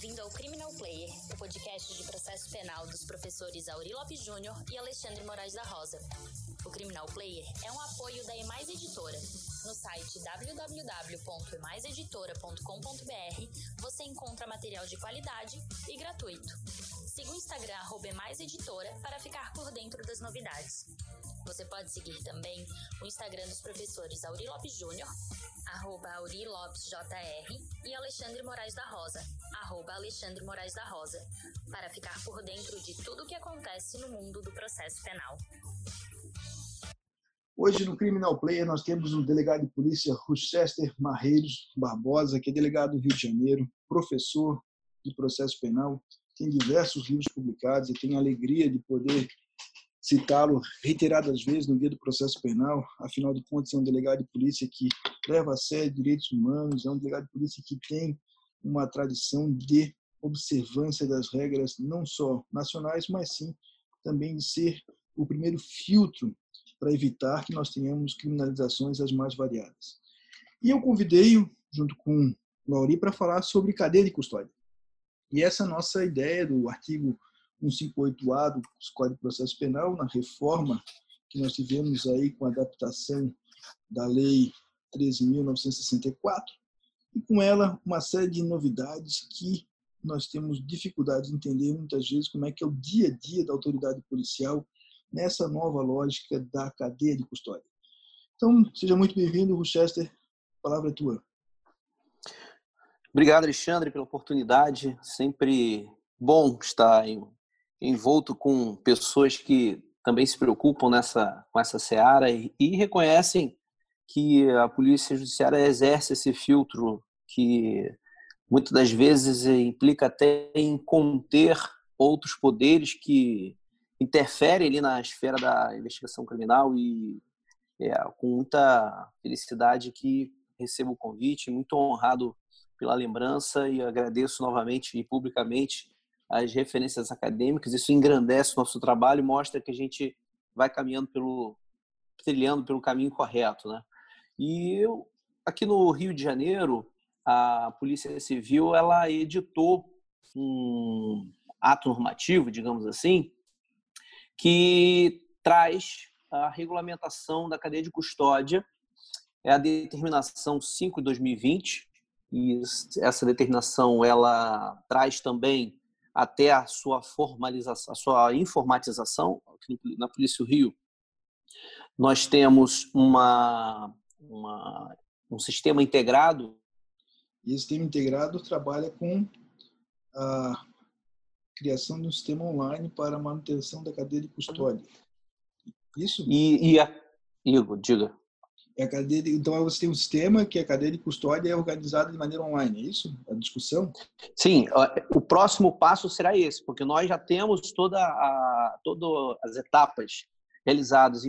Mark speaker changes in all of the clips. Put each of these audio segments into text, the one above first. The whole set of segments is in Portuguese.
Speaker 1: Bem-vindo ao Criminal Player, o podcast de processo penal dos professores Auri Lopes Júnior e Alexandre Moraes da Rosa. O Criminal Player é um apoio da Emais Editora. No site www.emaiseditora.com.br você encontra material de qualidade e gratuito. Siga o Instagram @emaiseditora para ficar por dentro das novidades. Você pode seguir também o Instagram dos professores Auri Lopes Júnior, arroba Auri Lopes JR, e Alexandre Moraes da Rosa, arroba Alexandre Moraes da Rosa, para ficar por dentro de tudo o que acontece no mundo do processo penal.
Speaker 2: Hoje no Criminal Player nós temos o delegado de polícia Rochester Marreiros Barbosa, que é delegado do Rio de Janeiro, professor de processo penal, tem diversos livros publicados e tem a alegria de poder citá-lo reiteradas vezes no guia do processo penal, afinal de contas é um delegado de polícia que leva a sério direitos humanos, é um delegado de polícia que tem uma tradição de observância das regras não só nacionais, mas sim também de ser o primeiro filtro para evitar que nós tenhamos criminalizações as mais variadas. E eu convidei-o, junto com Lauri, para falar sobre cadeia de custódia. E essa nossa ideia do artigo 158A do Código de Processo Penal, na reforma que nós tivemos aí com a adaptação da Lei 13.964, e com ela uma série de novidades que nós temos dificuldade de entender muitas vezes como é que é o dia a dia da autoridade policial nessa nova lógica da cadeia de custódia. Então, seja muito bem-vindo, Rochester, a palavra é tua.
Speaker 3: Obrigado, Alexandre, pela oportunidade. Sempre bom estar envolto com pessoas que também se preocupam nessa, com essa seara e, e reconhecem que a polícia judiciária exerce esse filtro que muitas das vezes implica até em conter outros poderes que interferem ali na esfera da investigação criminal e é, com muita felicidade que recebo o convite, muito honrado pela lembrança e agradeço novamente e publicamente as referências acadêmicas, isso engrandece o nosso trabalho mostra que a gente vai caminhando pelo trilhando pelo caminho correto, né? E eu, aqui no Rio de Janeiro, a Polícia Civil ela editou um ato normativo, digamos assim, que traz a regulamentação da cadeia de custódia, é a determinação 5 de 2020, e essa determinação ela traz também até a sua formalização, a sua informatização, na Polícia do Rio, nós temos uma, uma, um sistema integrado.
Speaker 2: E esse sistema integrado trabalha com a criação de um sistema online para a manutenção da cadeia de custódia. Isso?
Speaker 3: E, e a... Igor, diga.
Speaker 2: É a cadeia de, então você tem um sistema que a cadeia de custódia é organizada de maneira online, é isso? A discussão?
Speaker 3: Sim, o próximo passo será esse, porque nós já temos toda a, todas as etapas realizadas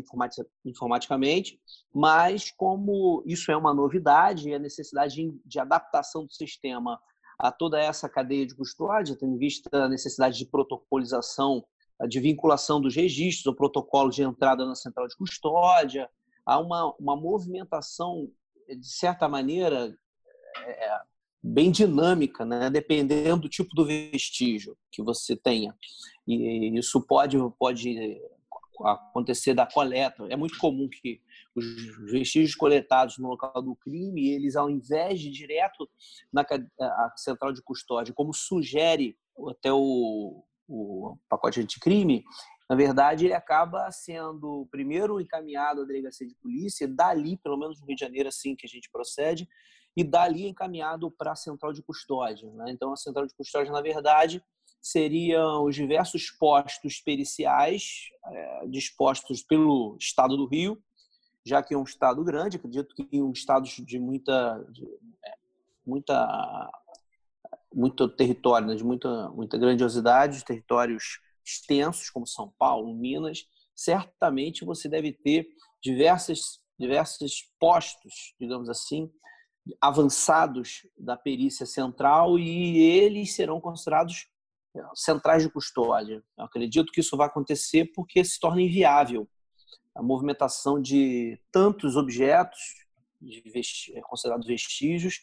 Speaker 3: informaticamente, mas como isso é uma novidade, a necessidade de, adaptação do sistema a toda essa cadeia de custódia, tendo em vista a necessidade de protocolização, de vinculação dos registros, o protocolo de entrada na central de custódia, há uma, uma movimentação, de certa maneira, é, bem dinâmica, né? dependendo do tipo do vestígio que você tenha. E isso pode, pode acontecer da coleta. É muito comum que os vestígios coletados no local do crime, eles ao invés de direto na a central de custódia, como sugere até o, o pacote anticrime, na verdade, ele acaba sendo primeiro encaminhado à delegacia de polícia, dali, pelo menos no Rio de Janeiro, assim que a gente procede, e dali encaminhado para a central de custódia. Né? Então, a central de custódia, na verdade, seriam os diversos postos periciais é, dispostos pelo Estado do Rio, já que é um estado grande, acredito que um estado de muita, de, é, muita, muito território, né? de muita, muita grandiosidade, territórios extensos, como São Paulo, Minas, certamente você deve ter diversos, diversos postos, digamos assim, avançados da perícia central e eles serão considerados centrais de custódia. Eu acredito que isso vai acontecer porque se torna inviável a movimentação de tantos objetos de vesti considerados vestígios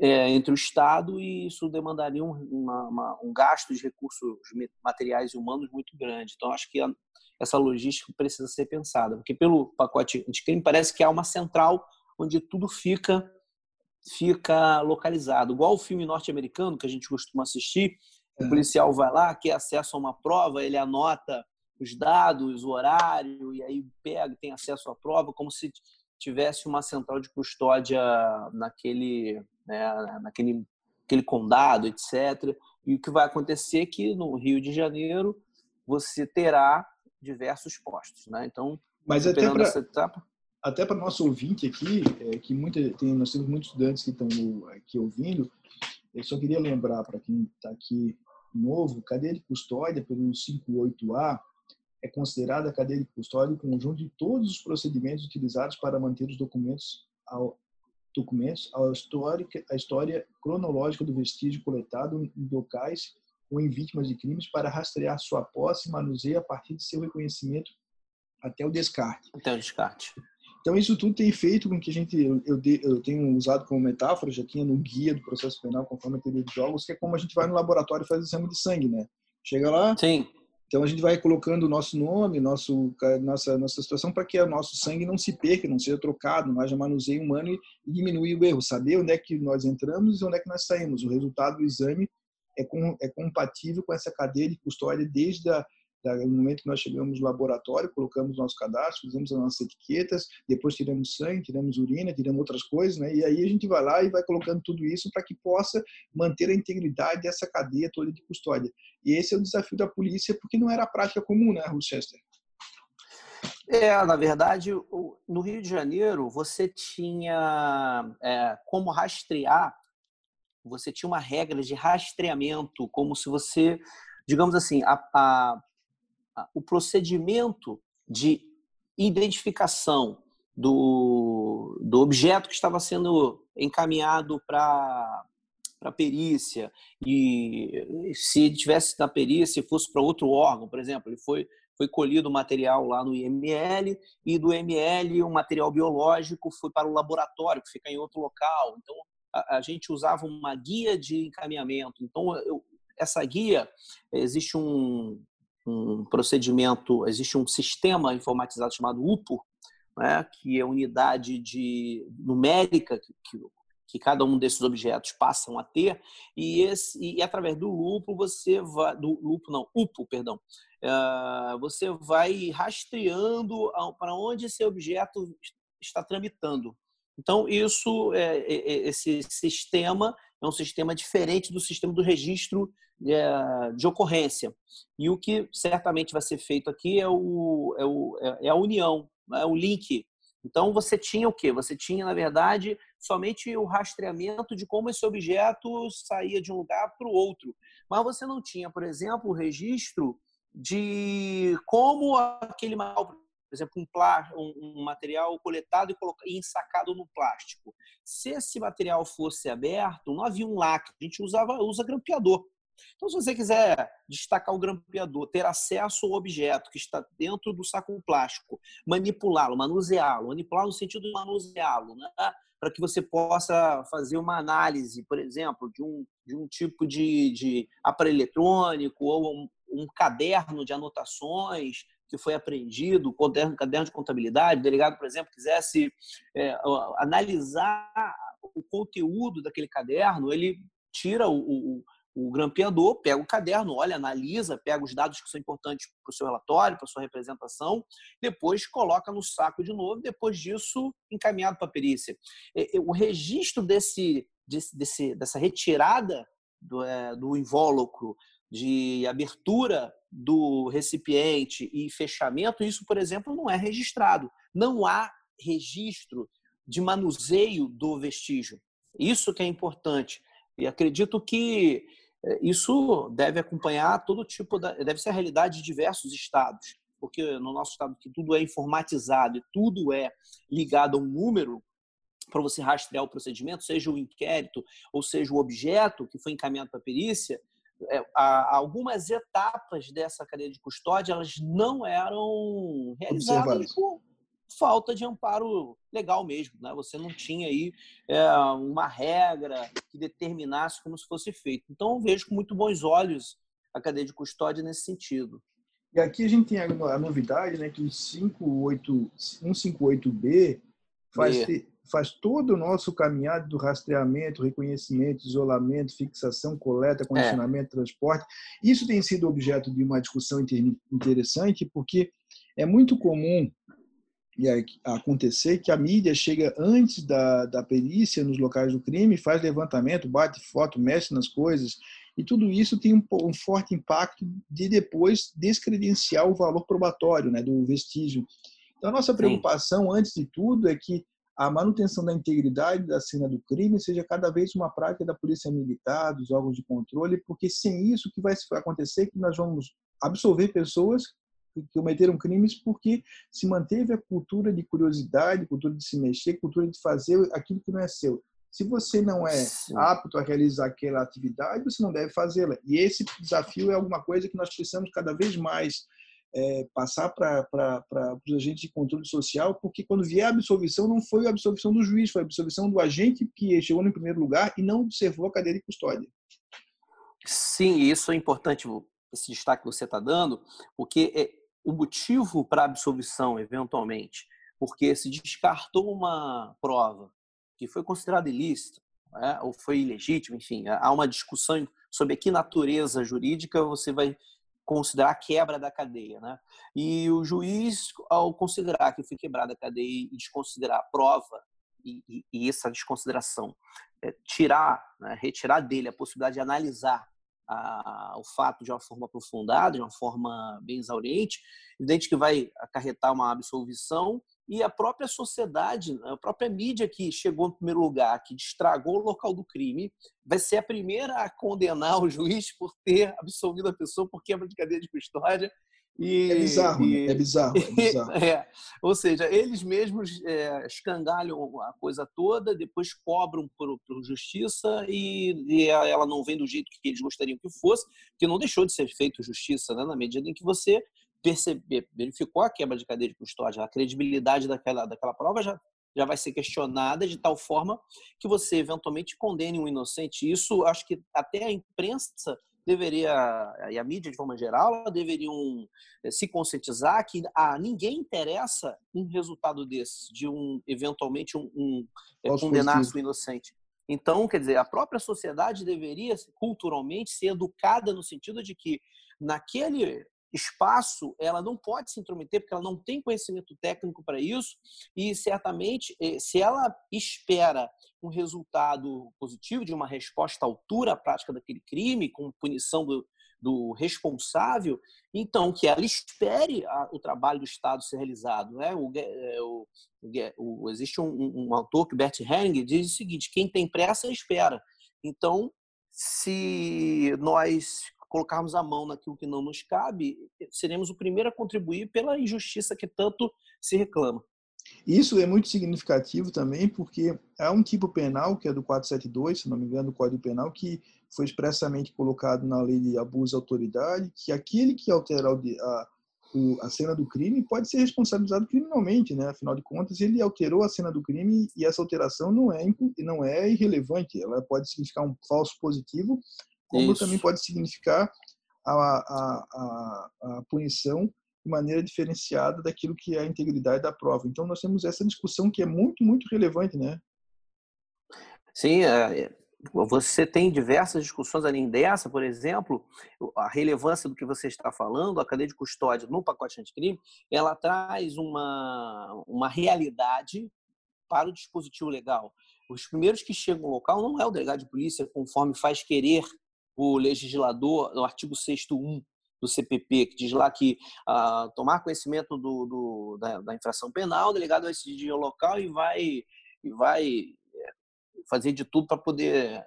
Speaker 3: é, entre o Estado e isso demandaria um, uma, uma, um gasto de recursos materiais e humanos muito grande. Então, acho que a, essa logística precisa ser pensada, porque pelo pacote de crime parece que há uma central onde tudo fica fica localizado. Igual o filme norte-americano que a gente costuma assistir, o é. policial vai lá, quer acesso a uma prova, ele anota os dados, o horário, e aí pega, tem acesso à prova, como se tivesse uma central de custódia naquele, né, naquele aquele condado, etc. E o que vai acontecer é que no Rio de Janeiro você terá diversos postos, né? Então,
Speaker 2: mas até para essa etapa até para nosso ouvinte aqui, é, que muita, tem, nós temos muitos estudantes que estão aqui ouvindo, eu só queria lembrar para quem está aqui novo, cadeia de custódia pelo 58A é considerada cadeia de custódia o conjunto de todos os procedimentos utilizados para manter os documentos ao, documentos a história, a história cronológica do vestígio coletado em locais ou em vítimas de crimes para rastrear sua posse e manuseio a partir de seu reconhecimento até o descarte.
Speaker 3: Até o descarte.
Speaker 2: Então, isso tudo tem feito com que a gente, eu, eu, eu, tenho usado como metáfora, já tinha no guia do processo penal, conforme a teoria de jogos, que é como a gente vai no laboratório e faz exame de sangue, né? Chega lá,
Speaker 3: Sim.
Speaker 2: então a gente vai colocando o nosso nome, nosso, nossa, nossa situação, para que o nosso sangue não se perca, não seja trocado, não haja manuseio humano e, e diminuir o erro. Saber onde é que nós entramos e onde é que nós saímos. O resultado do exame é, com, é compatível com essa cadeia de custódia desde a no momento que nós chegamos no laboratório, colocamos nosso cadastro, fizemos as nossas etiquetas, depois tiramos sangue, tiramos urina, tiramos outras coisas, né? E aí a gente vai lá e vai colocando tudo isso para que possa manter a integridade dessa cadeia toda de custódia. E esse é o desafio da polícia, porque não era a prática comum, né, Rochester?
Speaker 3: É, na verdade, no Rio de Janeiro, você tinha é, como rastrear, você tinha uma regra de rastreamento, como se você, digamos assim, a, a o procedimento de identificação do, do objeto que estava sendo encaminhado para a perícia e se tivesse na perícia e fosse para outro órgão, por exemplo, ele foi foi colhido material lá no IML e do IML o material biológico foi para o laboratório que fica em outro local. Então a, a gente usava uma guia de encaminhamento. Então eu, essa guia existe um, um procedimento, existe um sistema informatizado chamado UPO, né, que é unidade de numérica que, que, que, cada um desses objetos passam a ter, e, esse, e através do lupo você vai, do lupo não, UPO, perdão, uh, você vai rastreando para onde esse objeto está tramitando. Então, isso, é, é, é, esse sistema é um sistema diferente do sistema do registro é, de ocorrência. E o que certamente vai ser feito aqui é, o, é, o, é a união, é o link. Então, você tinha o quê? Você tinha, na verdade, somente o rastreamento de como esse objeto saía de um lugar para o outro. Mas você não tinha, por exemplo, o registro de como aquele mal exemplo, um, um, um material coletado e, colocado, e ensacado no plástico. Se esse material fosse aberto, não havia um lacre, a gente usava, usa grampeador. Então, se você quiser destacar o grampeador, ter acesso ao objeto que está dentro do saco plástico, manipulá-lo, manuseá-lo, manipular no sentido de manuseá-lo, né? para que você possa fazer uma análise, por exemplo, de um, de um tipo de, de aparelho eletrônico ou um, um caderno de anotações que foi apreendido, caderno, de contabilidade, o delegado, por exemplo, quisesse é, analisar o conteúdo daquele caderno, ele tira o, o, o grampeador, pega o caderno, olha, analisa, pega os dados que são importantes para o seu relatório, para a sua representação, depois coloca no saco de novo, depois disso encaminhado para a perícia. O registro desse, desse, dessa retirada do, é, do invólucro, de abertura do recipiente e fechamento, isso, por exemplo, não é registrado. Não há registro de manuseio do vestígio. Isso que é importante. E acredito que eh, isso deve acompanhar todo tipo da, deve ser a realidade de diversos estados, porque no nosso estado que tudo é informatizado e tudo é ligado a um número para você rastrear o procedimento, seja o inquérito ou seja o objeto que foi encaminhado para a perícia, algumas etapas dessa cadeia de custódia elas não eram realizadas por, falta de amparo legal mesmo. Né? Você não tinha aí é, uma regra que determinasse como se fosse feito. Então, eu vejo com muito bons olhos a cadeia de custódia nesse sentido.
Speaker 2: E aqui a gente tem a novidade, né, que o 58, 158B faz, ter, faz todo o nosso caminhado do rastreamento, reconhecimento, isolamento, fixação, coleta, é. condicionamento, é. transporte. Isso tem sido objeto de uma discussão interessante, porque é muito comum acontecer que a mídia chega antes da, da perícia nos locais do crime, faz levantamento, bate foto, mexe nas coisas, e tudo isso tem um, um forte impacto de depois descredenciar o valor probatório né, do vestígio. Então, a nossa preocupação, Sim. antes de tudo, é que a manutenção da integridade da cena do crime seja cada vez uma prática da polícia militar, dos órgãos de controle, porque sem isso o que vai acontecer é que nós vamos absolver pessoas que cometeram crimes porque se manteve a cultura de curiosidade, cultura de se mexer, cultura de fazer aquilo que não é seu. Se você não é apto a realizar aquela atividade, você não deve fazê-la. E esse desafio é alguma coisa que nós precisamos cada vez mais é, passar para os agentes de controle social, porque quando vier a absolvição, não foi a absolvição do juiz, foi a absolvição do agente que chegou no primeiro lugar e não observou a cadeia de custódia.
Speaker 3: Sim, isso é importante, esse destaque que você está dando, porque é o motivo para a absolvição, eventualmente, porque se descartou uma prova que foi considerada ilícita, né, ou foi ilegítima, enfim, há uma discussão sobre que natureza jurídica você vai considerar a quebra da cadeia. Né? E o juiz, ao considerar que foi quebrada a cadeia e desconsiderar a prova, e, e, e essa desconsideração, é, tirar, né, retirar dele a possibilidade de analisar a, o fato de uma forma aprofundada, de uma forma bem exauriente, evidente que vai acarretar uma absolvição e a própria sociedade, a própria mídia que chegou em primeiro lugar, que estragou o local do crime, vai ser a primeira a condenar o juiz por ter absolvido a pessoa por quebra de cadeia de custódia.
Speaker 2: E, é bizarro, né? e, é bizarro. É bizarro.
Speaker 3: É, ou seja, eles mesmos é, escangalham a coisa toda, depois cobram por, por justiça e, e, ela não vem do jeito que eles gostariam que fosse, que não deixou de ser feito justiça, né? na medida em que você perceber, verificou a quebra de cadeia de custódia, a credibilidade daquela, daquela prova já, já vai ser questionada de tal forma que você eventualmente condene um inocente. Isso acho que até a imprensa deveria, e a mídia de forma geral, deveriam eh, se conscientizar que a ninguém interessa um resultado desse, de um eventualmente um, um eh, condenar o inocente. Então, quer dizer, a própria sociedade deveria culturalmente ser educada no sentido de que naquele espaço, ela não pode se intrometer porque ela não tem conhecimento técnico para isso e certamente eh, se ela espera um resultado positivo de uma resposta à altura à prática daquele crime com punição do, do responsável, então que ela espere a, o trabalho do Estado ser realizado. Né? O, eh, o, o, existe um, um, autor que Bert Helling diz o seguinte: quem tem pressa espera. Então, se nós colocarmos a mão naquilo que não nos cabe, seremos o primeiro a contribuir pela injustiça que tanto se reclama.
Speaker 2: Isso é muito significativo também, porque há um tipo penal, que é do 472, se não me engano, do Código Penal, que foi expressamente colocado na lei de abuso de autoridade, que aquele que alterar a, a cena do crime pode ser responsabilizado criminalmente, né? Afinal de contas, ele alterou a cena do crime e essa alteração não é não é irrelevante. Ela pode significar um falso positivo como Isso. também pode significar a, a, a, a, punição de maneira diferenciada daquilo que é a integridade da prova. Então, nós temos essa discussão que é muito, muito relevante, né?
Speaker 3: Sim, é, você tem diversas discussões além dessa, por exemplo, a relevância do que você está falando, a cadeia de custódia no pacote anticrime, ela traz uma, uma realidade para o dispositivo legal. Os primeiros que chegam ao local não é o delegado de polícia, conforme faz querer o legislador, no artigo 6º do CPP, que diz lá que ah, tomar conhecimento do, do da, da, infração penal, o delegado vai decidir o local e vai, e vai é, fazer de tudo para poder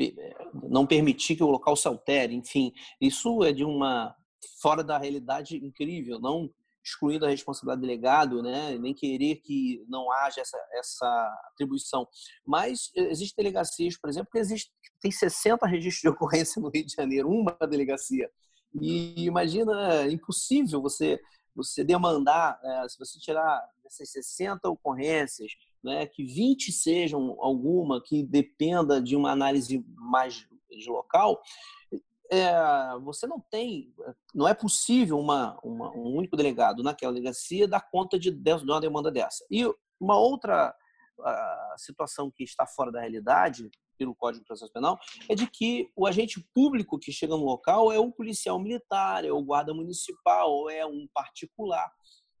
Speaker 3: é, não permitir que o local se altere. Enfim, isso é de uma fora da realidade incrível, não excluindo a responsabilidade do delegado, né, nem querer que não haja essa, essa atribuição. Mas existem delegacias, por exemplo, que existe, tem 60 registros de ocorrência no Rio de Janeiro, uma delegacia. E imagina, é impossível você você demandar, é, se você tirar essas 60 ocorrências, né, que 20 sejam alguma que dependa de uma análise mais local, é, você não tem, não é possível uma, uma, um único delegado naquela delegacia dar conta de, de uma demanda dessa. E uma outra situação que está fora da realidade, pelo Código de Processo Penal, é de que o agente público que chega no local é um policial militar, é o guarda municipal, ou é um particular.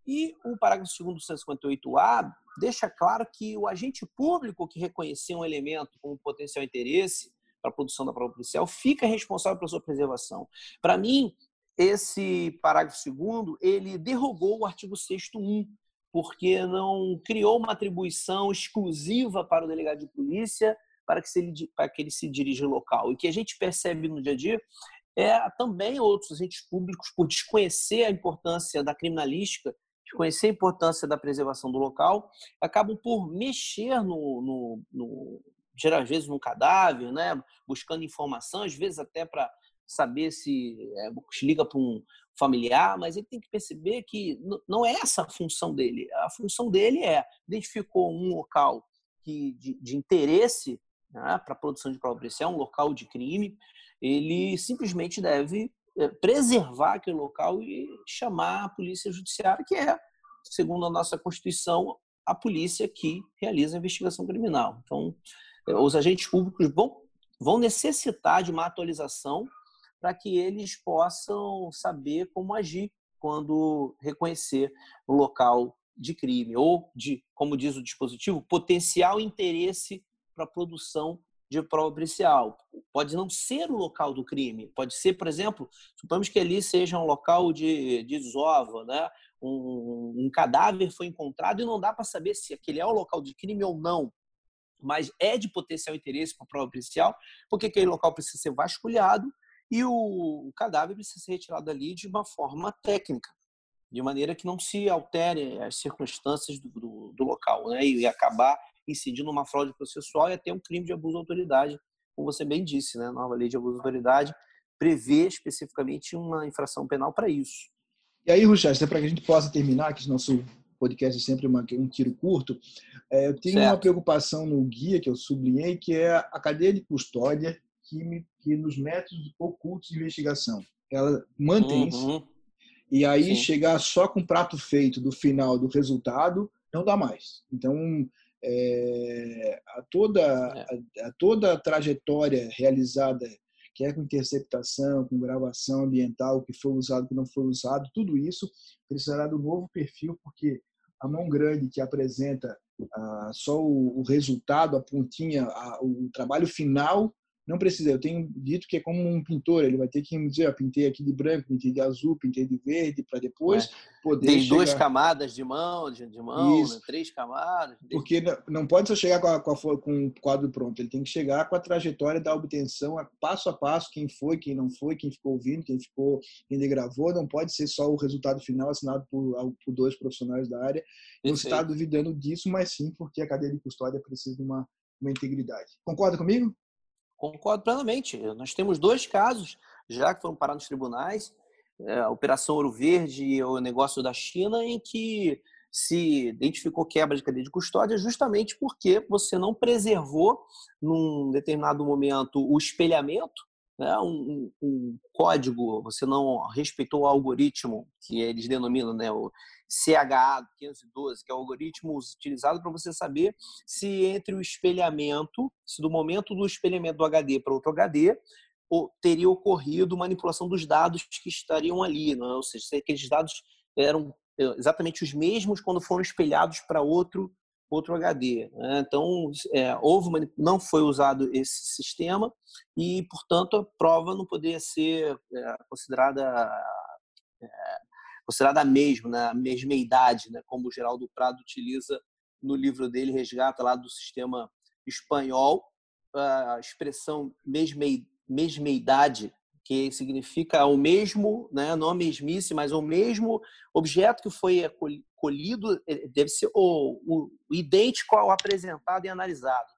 Speaker 3: E o parágrafo 2 do 158A deixa claro que o agente público que reconhecer um elemento como potencial interesse para a produção da prova policial, fica responsável pela sua preservação. Para mim, esse parágrafo segundo, ele derrogou o artigo 6 1 porque não criou uma atribuição exclusiva para o delegado de polícia para que, ele, para que ele se dirija ao local. E que a gente percebe no dia a dia é também outros agentes públicos, por desconhecer a importância da criminalística, desconhecer a importância da preservação do local, acabam por mexer no, no, no às vezes no cadáver, né? buscando informação, às vezes até para saber se é, liga para um familiar, mas ele tem que perceber que não é essa a função dele. A função dele é identificou um local que, de, de interesse né, para a produção de prova policial, um local de crime, ele simplesmente deve é, preservar aquele local e chamar a polícia judiciária, que é, segundo a nossa Constituição, a polícia que realiza a investigação criminal. Então, os agentes públicos vão, vão necessitar de uma atualização para que eles possam saber como agir quando reconhecer o local de crime ou de, como diz o dispositivo, potencial interesse para a produção de prova policial. Pode não ser o local do crime, pode ser, por exemplo, suponhamos que ali seja um local de, de desova, né? Um, um, cadáver foi encontrado e não dá para saber se aquele é o local de crime ou não mas é de potencial interesse para a prova policial, porque aquele local precisa ser vasculhado e o, cadáver precisa ser retirado ali de uma forma técnica, de maneira que não se altere as circunstâncias do, do, do local, né? E acabar incidindo uma fraude processual e até um crime de abuso de autoridade, como você bem disse, né? A nova lei de abuso de autoridade prevê especificamente uma infração penal para isso.
Speaker 2: E aí, Ruchester, para que a gente possa terminar, que nosso podcast é sempre uma, um tiro curto, é, eu tenho certo. uma preocupação no guia que eu sublinhei, que é a cadeia de custódia que, me, que nos métodos ocultos de investigação. Ela mantém-se. Uhum. E aí Sim. chegar só com o prato feito do final do resultado não dá mais. Então, é, a, toda, é. a, a, toda a trajetória realizada, quer com interceptação, com gravação ambiental, que foi usado, que não foi usado, tudo isso precisará do novo perfil, porque a mão grande que apresenta ah, só o, o, resultado, a pontinha, a, o trabalho final, não precisa. Eu tenho dito que é como um pintor, ele vai ter que dizer, ah, pintei aqui de branco, pintei de azul, pintei de verde, para depois é. poder.
Speaker 3: Tem chegar... duas camadas de mão, de, de mão, né? três camadas.
Speaker 2: Porque não, não pode só chegar com, a, com, a, com o quadro pronto, ele tem que chegar com a trajetória da obtenção, passo a passo, quem foi, quem não foi, quem ficou ouvindo, quem ficou, quem gravou, não pode ser só o resultado final assinado por, por dois profissionais da área. Não está duvidando disso, mas sim porque a cadeia de custódia precisa de uma, uma integridade. Concorda comigo?
Speaker 3: Concordo plenamente. Nós temos dois casos já que foram parar nos tribunais, é, a Operação Ouro Verde e o negócio da China, em que se identificou quebra de cadeia de custódia justamente porque você não preservou, num determinado momento, o espelhamento, né? um, um, código, você não respeitou o algoritmo que eles denominam né? o CHA 512, que é o algoritmo utilizado para você saber se entre o espelhamento, se do momento do espelhamento do HD para outro HD, teria ocorrido manipulação dos dados que estariam ali, não é? ou seja, se aqueles dados eram é, exatamente os mesmos quando foram espelhados para outro outro HD. Né? Então, é, houve uma, não foi usado esse sistema e, portanto, a prova não poderia ser é, considerada é, considerada a mesma, né? a mesma idade, né? como o Geraldo Prado utiliza no livro dele, resgata lá do sistema espanhol, a expressão mesma, mesma idade, que significa o mesmo, né? não a mesmice, mas o mesmo objeto que foi colhido, eh, deve ser o, o idêntico ao apresentado e analisado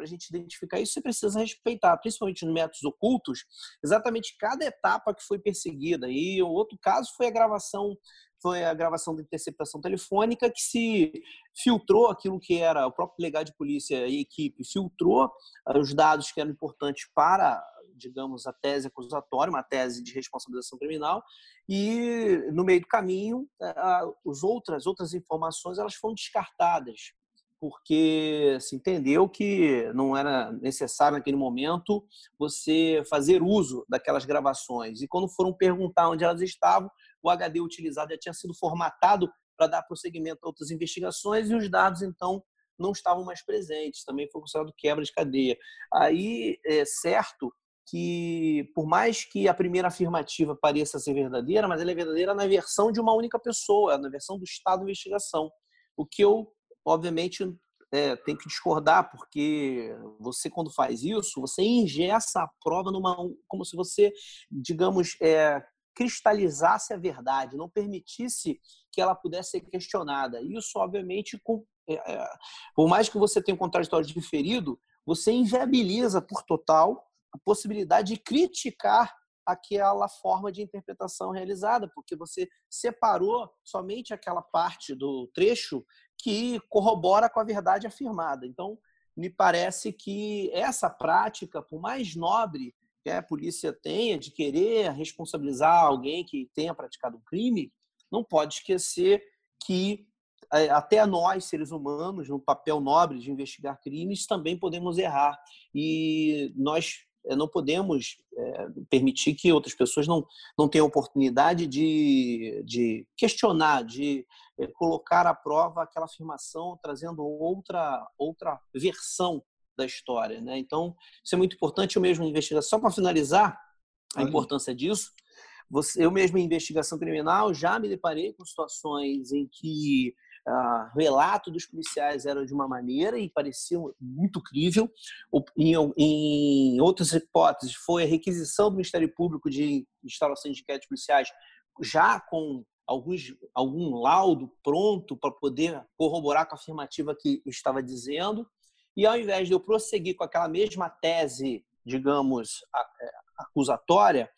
Speaker 3: para a gente identificar isso, você precisa respeitar, principalmente nos métodos ocultos, exatamente cada etapa que foi perseguida. E o outro caso foi a gravação foi a gravação da interceptação telefônica que se filtrou aquilo que era o próprio delegado de polícia e equipe filtrou ah, os dados que eram importantes para digamos a tese acusatória uma tese de responsabilização criminal e no meio do caminho as outras outras informações elas foram descartadas porque se entendeu que não era necessário naquele momento você fazer uso daquelas gravações. E quando foram perguntar onde elas estavam, o HD utilizado já tinha sido formatado para dar prosseguimento a outras investigações e os dados, então, não estavam mais presentes. Também foi considerado quebra de cadeia. Aí é certo que, por mais que a primeira afirmativa pareça ser verdadeira, mas ela é verdadeira na versão de uma única pessoa, na versão do Estado de investigação. O que eu obviamente, é, tem que discordar, porque você, quando faz isso, você ingessa a prova numa. como se você, digamos, é, cristalizasse a verdade, não permitisse que ela pudesse ser questionada. Isso, obviamente, com, é, é por mais que você tenha um contraditório diferido, você inviabiliza por total a possibilidade de criticar aquela forma de interpretação realizada, porque você separou somente aquela parte do trecho que corrobora com a verdade afirmada. Então, me parece que essa prática, por mais nobre que a polícia tenha de querer responsabilizar alguém que tenha praticado um crime, não pode esquecer que é, até nós, seres humanos, no papel nobre de investigar crimes, também podemos errar. E nós não podemos é, permitir que outras pessoas não, não tenham oportunidade de, de questionar, de é, colocar à prova aquela afirmação, trazendo outra, outra versão da história. Né? Então, isso é muito importante. Eu mesmo investigar, só para finalizar a importância disso, você, eu mesmo em investigação criminal já me deparei com situações em que uh, relato dos policiais era de uma maneira e parecia muito crível. Em, em outras hipóteses, foi a requisição do Ministério Público de instalação de inquéritos policiais já com alguns, algum laudo pronto para poder corroborar com a afirmativa que estava dizendo. E ao invés de eu prosseguir com aquela mesma tese, digamos, é, acusatória,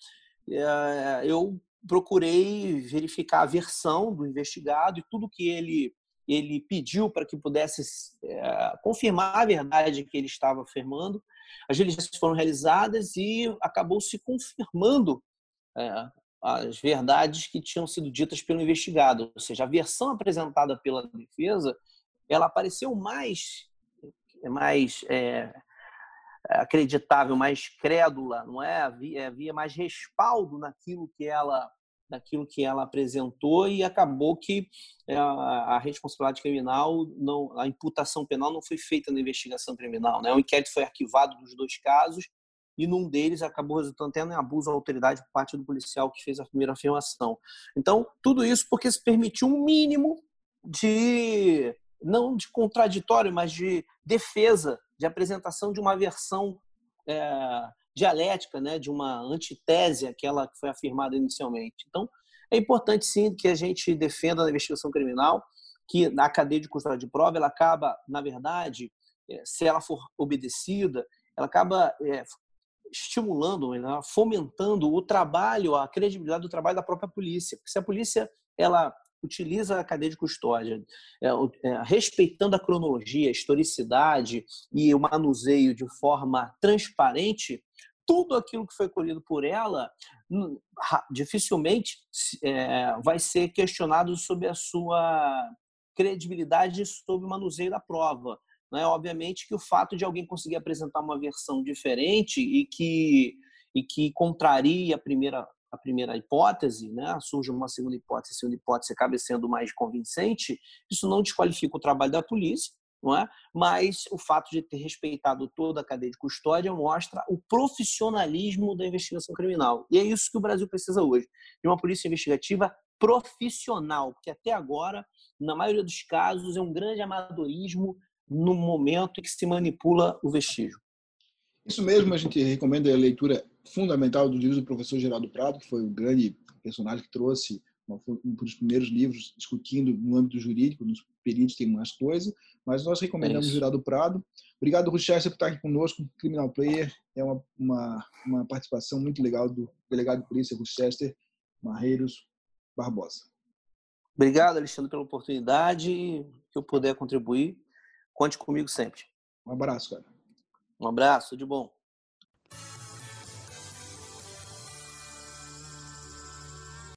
Speaker 3: é, eu procurei verificar a versão do investigado e tudo que ele ele pediu para que pudesse é, confirmar a verdade que ele estava afirmando. As diligências foram realizadas e acabou se confirmando é, as verdades que tinham sido ditas pelo investigado. Ou seja, a versão apresentada pela defesa ela pareceu mais mais é, acreditável, mais crédula, não é? Havia, havia mais respaldo naquilo que ela naquilo que ela apresentou e acabou que é, a, responsabilidade criminal, não, a imputação penal não foi feita na investigação criminal. Né? O inquérito foi arquivado dos dois casos e num deles acabou resultando até em abuso à autoridade por parte do policial que fez a primeira afirmação. Então, tudo isso porque se permitiu um mínimo de, não de contraditório, mas de defesa de apresentação de uma versão é, dialética, né, de uma antitese àquela que foi afirmada inicialmente. Então, é importante sim que a gente defenda a investigação criminal, que na cadeia de custódia de prova ela acaba, na verdade, é, se ela for obedecida, ela acaba é, estimulando, né, fomentando o trabalho, a credibilidade do trabalho da própria polícia. Porque se a polícia ela utiliza a cadeia de custódia, é, é, respeitando a cronologia, a historicidade e o manuseio de forma transparente, tudo aquilo que foi colhido por ela dificilmente é, vai ser questionado sobre a sua credibilidade sobre o manuseio da prova. Né? Obviamente que o fato de alguém conseguir apresentar uma versão diferente e que, e que contraria a primeira a primeira hipótese, né, surge uma segunda hipótese, a segunda hipótese acaba sendo mais convincente, isso não desqualifica o trabalho da polícia, não é? mas o fato de ter respeitado toda a cadeia de custódia mostra o profissionalismo da investigação criminal. E é isso que o Brasil precisa hoje, de uma polícia investigativa profissional, porque até agora, na maioria dos casos, é um grande amadorismo no momento em que se manipula o vestígio.
Speaker 2: Isso mesmo, a gente recomenda a leitura fundamental do livro do professor Geraldo Prado, que foi o grande personagem que trouxe um dos primeiros livros discutindo no âmbito jurídico, nos períodos tem mais coisa, mas nós recomendamos é Geraldo Prado. Obrigado, Ruchester, por estar aqui conosco. Criminal Player é uma, uma, uma participação muito legal do delegado de polícia Ruchester Marreiros Barbosa.
Speaker 3: Obrigado, Alexandre, pela oportunidade. Que eu puder contribuir, conte comigo sempre.
Speaker 2: Um abraço, cara.
Speaker 3: Um abraço, de bom.